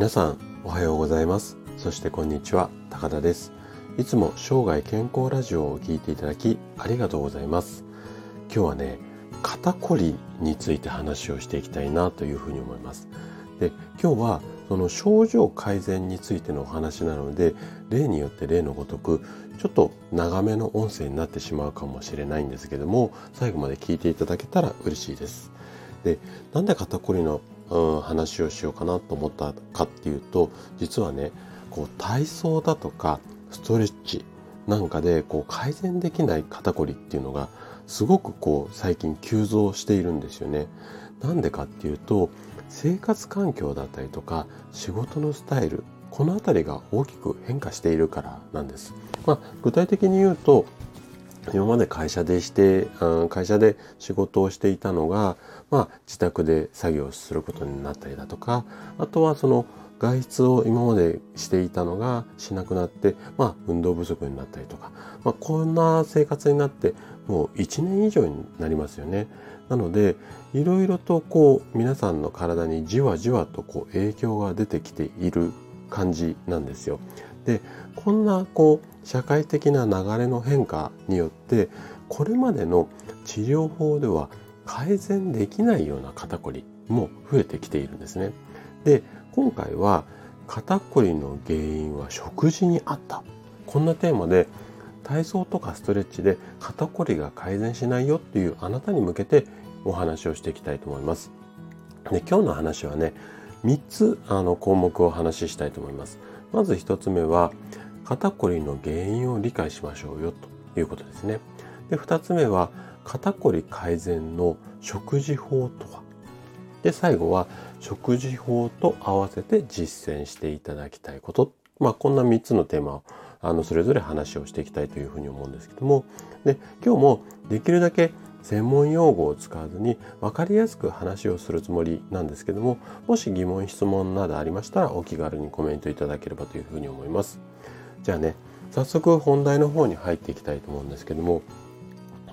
皆さんおはようございます。そしてこんにちは高田です。いつも生涯健康ラジオを聴いていただきありがとうございます。今日はね肩こりについて話をしていきたいなというふうに思います。で今日はその症状改善についてのお話なので例によって例のごとくちょっと長めの音声になってしまうかもしれないんですけども最後まで聞いていただけたら嬉しいです。でなんで肩こりの話をしようかなと思ったかっていうと実はねこう体操だとかストレッチなんかでこう改善できない肩こりっていうのがすごくこう最近急増しているんですよね。なんでかっていうと生活環境だったりとか仕事のスタイルこの辺りが大きく変化しているからなんです。まあ、具体的に言うと今まで会社でして、会社で仕事をしていたのが、まあ、自宅で作業することになったりだとか、あとはその外出を今までしていたのがしなくなって、まあ、運動不足になったりとか、まあ、こんな生活になってもう1年以上になりますよね。なので、いろいろとこう、皆さんの体にじわじわとこう影響が出てきている感じなんですよ。で、こんなこう、社会的な流れの変化によってこれまでの治療法では改善できないような肩こりも増えてきているんですね。で今回は肩こりの原因は食事にあったこんなテーマで体操とかストレッチで肩こりが改善しないよっていうあなたに向けてお話をしていきたいと思います。で今日の話はね3つあの項目をお話ししたいと思います。まず1つ目は肩こりの原因を理解しましょうよということですね。で2つ目は肩こり改善の食事法とは？で最後は食事法と合わせて実践していただきたいこと。まあこんな3つのテーマをあのそれぞれ話をしていきたいというふうに思うんですけども。で今日もできるだけ専門用語を使わずに分かりやすく話をするつもりなんですけどももし疑問質問などありましたらお気軽にコメントいただければというふうに思います。じゃあね早速本題の方に入っていきたいと思うんですけども。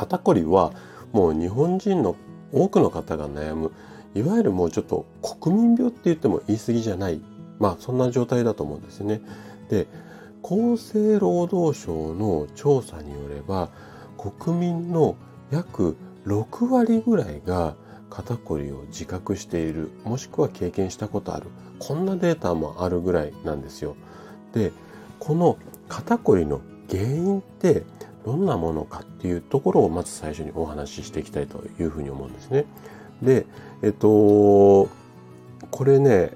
肩こりはもう日本人の多くの方が悩むいわゆるもうちょっと国民病って言っても言い過ぎじゃないまあそんな状態だと思うんですね。で厚生労働省の調査によれば国民の約6割ぐらいが肩こりを自覚しているもしくは経験したことあるこんなデータもあるぐらいなんですよ。でこの肩こりの原因ってどんなものかっていうところをまず最初にお話ししていきたいというふうに思うんですね。で、えっと、これね、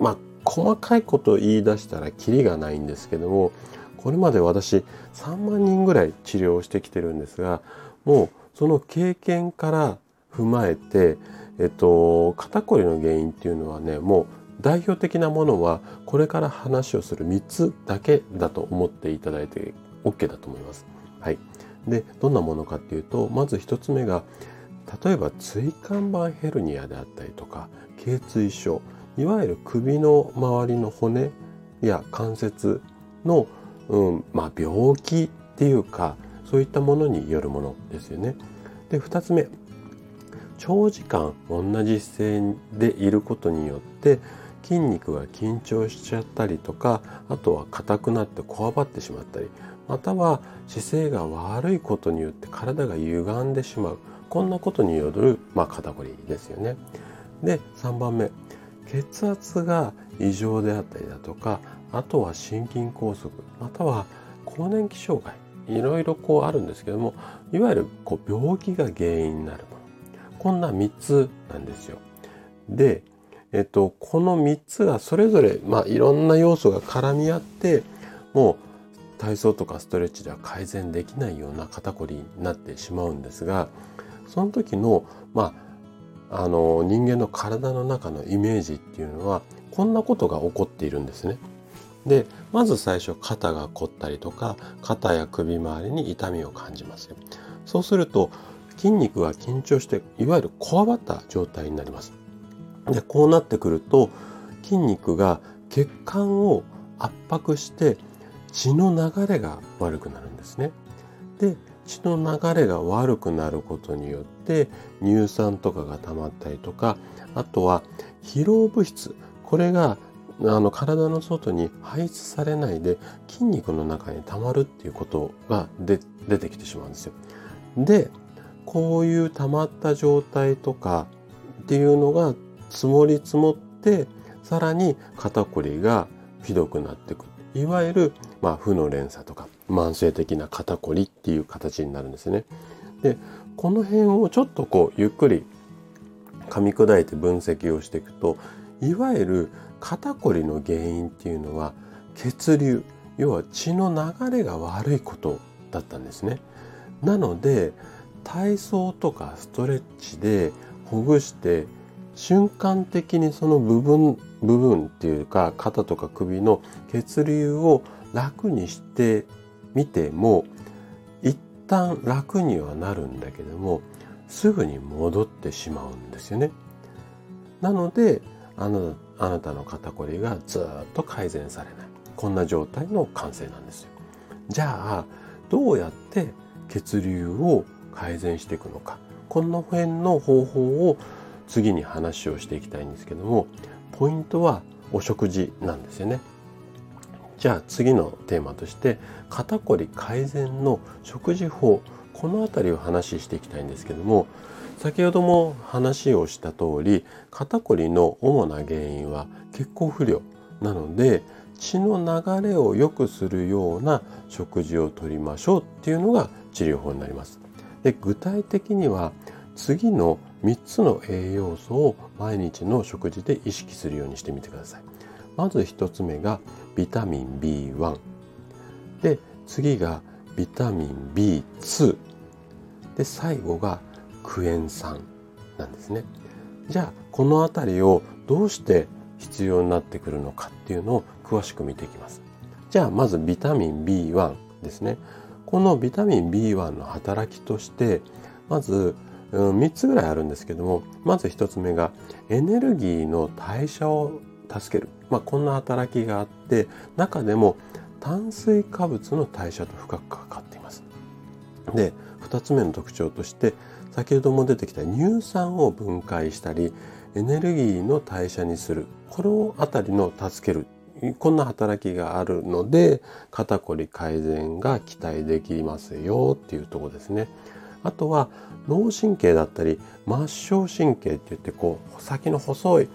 まあ、細かいこと言い出したらキリがないんですけども、これまで私3万人ぐらい治療してきてるんですが、もうその経験から踏まえて、えっと、肩こりの原因っていうのはね、もう代表的なものはこれから話をする3つだけだと思っていただいて OK だと思います。はい。で、どんなものかっていうと、まず1つ目が、例えば椎間板ヘルニアであったりとか、頚椎症、いわゆる首の周りの骨や関節の、うんまあ、病気っていうか、そういったものによるものですよね。で、2つ目、長時間同じ姿勢でいることによって筋肉が緊張しちゃったりとかあとは硬くなってこわばってしまったりまたは姿勢が悪いことによって体が歪んでしまうこんなことによる、まあ、肩こりですよね。で3番目血圧が異常であったりだとかあとは心筋梗塞または更年期障害いろいろこうあるんですけどもいわゆるこう病気が原因になるものこんな3つなんですよ。でえっと、この3つがそれぞれ、まあ、いろんな要素が絡み合ってもう体操とかストレッチでは改善できないような肩こりになってしまうんですがその時の,、まあ、あの人間の体の中のイメージっていうのはこんなことが起こっているんですね。でまず最初肩が凝ったりとか肩や首周りに痛みを感じますそうすると筋肉が緊張していわゆるこわばった状態になりますでこうなってくると筋肉が血管を圧迫して血の流れが悪くなるんですね。で血の流れが悪くなることによって乳酸とかが溜まったりとかあとは疲労物質これがあの体の外に排出されないで筋肉の中に溜まるっていうことが出てきてしまうんですよ。でこういう溜まった状態とかっていうのが積もり積もってさらに肩こりがひどくなってくるいわゆる、まあ、負の連鎖とか慢性的な肩こりっていう形になるんですね。でこの辺をちょっとこうゆっくり噛み砕いて分析をしていくといわゆる肩こりの原因っていうのは血流要は血の流れが悪いことだったんですね。なので体操とかストレッチでほぐして瞬間的にその部分部分っていうか肩とか首の血流を楽にしてみても一旦楽にはなるんだけどもすぐに戻ってしまうんですよね。なのであのあなたの肩こりがずっと改善されないこんな状態の完成なんですよ。じゃあどうやって血流を改善していくのかこの辺の方法を次に話をしていきたいんですけどもポイントはお食事なんですよね。じゃあ次のテーマとして肩こり改善の食事法この辺りを話していきたいんですけども先ほども話をした通り肩こりの主な原因は血行不良なので血の流れを良くするような食事をとりましょうっていうのが治療法になります。で具体的には次の3つの栄養素を毎日の食事で意識するようにしてみてください。まず1つ目がビタミン B1 で次がビタミン B2 で最後がクエン酸なんですね。じゃあこの辺りをどうして必要になってくるのかっていうのを詳しく見ていきます。じゃあまずビタミン B1 ですね。このビタミン B1 の働きとしてまず、うん、3つぐらいあるんですけどもまず1つ目がエネルギーの代謝を助ける、まあ、こんな働きがあって中でも炭水化物の代謝と深く関わっています。で2つ目の特徴として先ほども出てきた乳酸を分解したりエネルギーの代謝にするこの辺りの助けるこんな働きがあるので肩こり改善が期待できますよっていうとこですね。あとは脳神経だったり末梢神経って言ってこう先の細い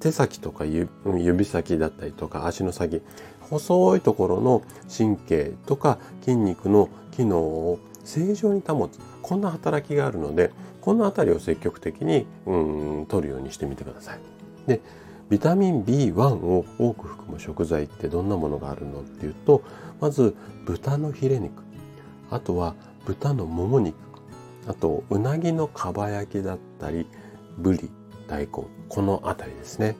手先とか指先だったりとか足の先細いところの神経とか筋肉の機能を正常に保つこんな働きがあるのでこの辺りを積極的にうん取るようにしてみてください。でビタミン B1 を多く含む食材ってどんなものがあるのっていうとまず豚のヒレ肉あとは豚のもも肉あとうなぎのかば焼きだったりぶり大根この辺りですね。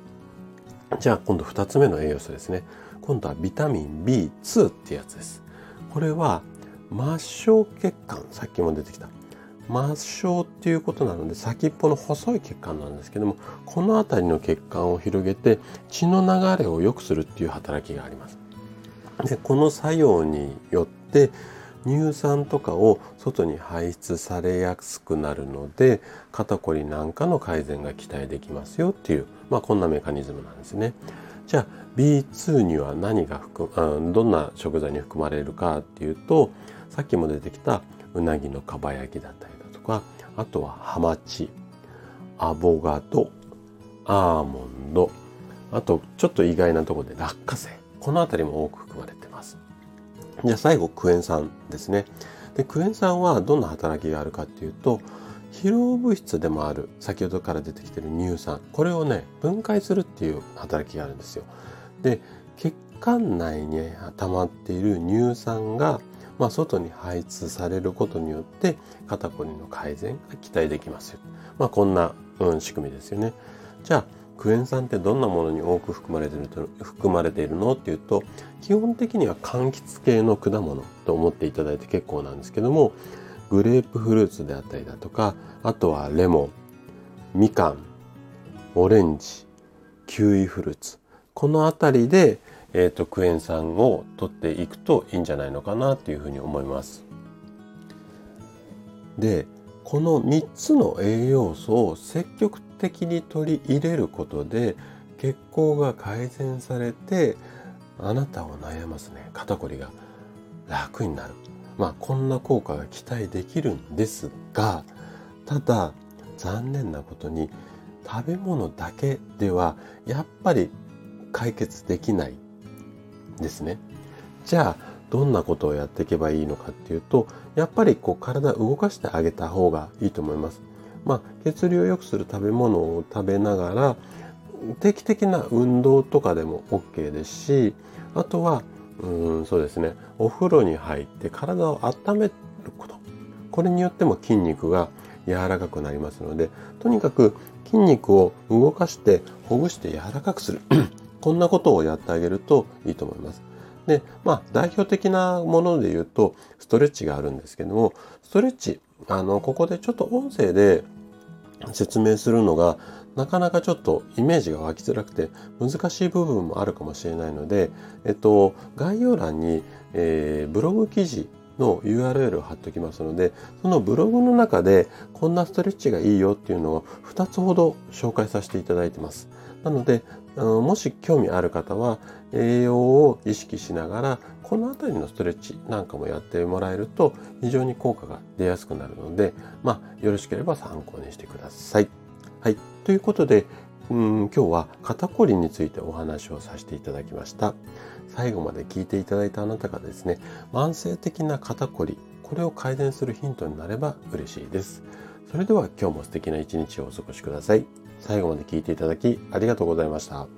じゃあ今度2つ目の栄養素ですね。今度はビタミン B2 ってやつです。これは末梢血管さっきも出てきた。末梢っていうことなので先っぽの細い血管なんですけどもこの辺りの血管を広げて血の流れを良くするっていう働きがあります。でこの作用によって乳酸とかを外に排出されやすくなるので肩こりなんかの改善が期待できますよっていう、まあ、こんなメカニズムなんですね。じゃあ B2 には何が含どんな食材に含まれるかっていうとさっきも出てきたうなぎのかば焼きだったりだとかあとはハマチアボガドアーモンドあとちょっと意外なところで落花生この辺りも多く含まれてます。じゃあ最後クエン酸ですね。でクエン酸はどんな働きがあるかっていうと疲労物質でもある先ほどから出てきてる乳酸これをね分解するっていう働きがあるんですよ。で血管内に溜まっている乳酸が、まあ、外に排出されることによって肩こりの改善が期待できますよ。まあ、こんな、うん、仕組みですよね。じゃあクエン酸ってどんなものに多く含まれていると含まれているのっていうと基本的には柑橘系の果物と思っていただいて結構なんですけどもグレープフルーツであったりだとかあとはレモンみかんオレンジキウイフルーツこの辺りで、えーと、クエン酸を取っていくといいんじゃないのかなというふうに思います。でこの3つの栄養素を積極的に取り入れることで血行が改善されてあなたを悩ますね肩こりが楽になるまあこんな効果が期待できるんですがただ残念なことに食べ物だけではやっぱり解決できないですね。じゃあどんなことをやっていけばいいのかっていうとやっぱりこう体を動かしてあげた方がいいと思います。まあ、血流を良くする食べ物を食べながら定期的な運動とかでも OK ですしあとはうんそうですねお風呂に入って体を温めることこれによっても筋肉が柔らかくなりますのでとにかく筋肉を動かしてほぐして柔らかくする こんなことをやってあげるといいと思います。で、まあ、代表的なもので言うと、ストレッチがあるんですけども、ストレッチ、あの、ここでちょっと音声で説明するのが、なかなかちょっとイメージが湧きづらくて難しい部分もあるかもしれないので、えっと、概要欄に、えー、ブログ記事の URL を貼っておきますので、そのブログの中でこんなストレッチがいいよっていうのを2つほど紹介させていただいてます。なのであの、もし興味ある方は栄養を意識しながらこの辺りのストレッチなんかもやってもらえると非常に効果が出やすくなるので、まあ、よろしければ参考にしてください。はい。ということで、うん今日は肩こりについてお話をさせていただきました。最後まで聞いていただいたあなたがですね、慢性的な肩こり、これを改善するヒントになれば嬉しいです。それでは今日も素敵な一日をお過ごしください。最後まで聞いていただきありがとうございました。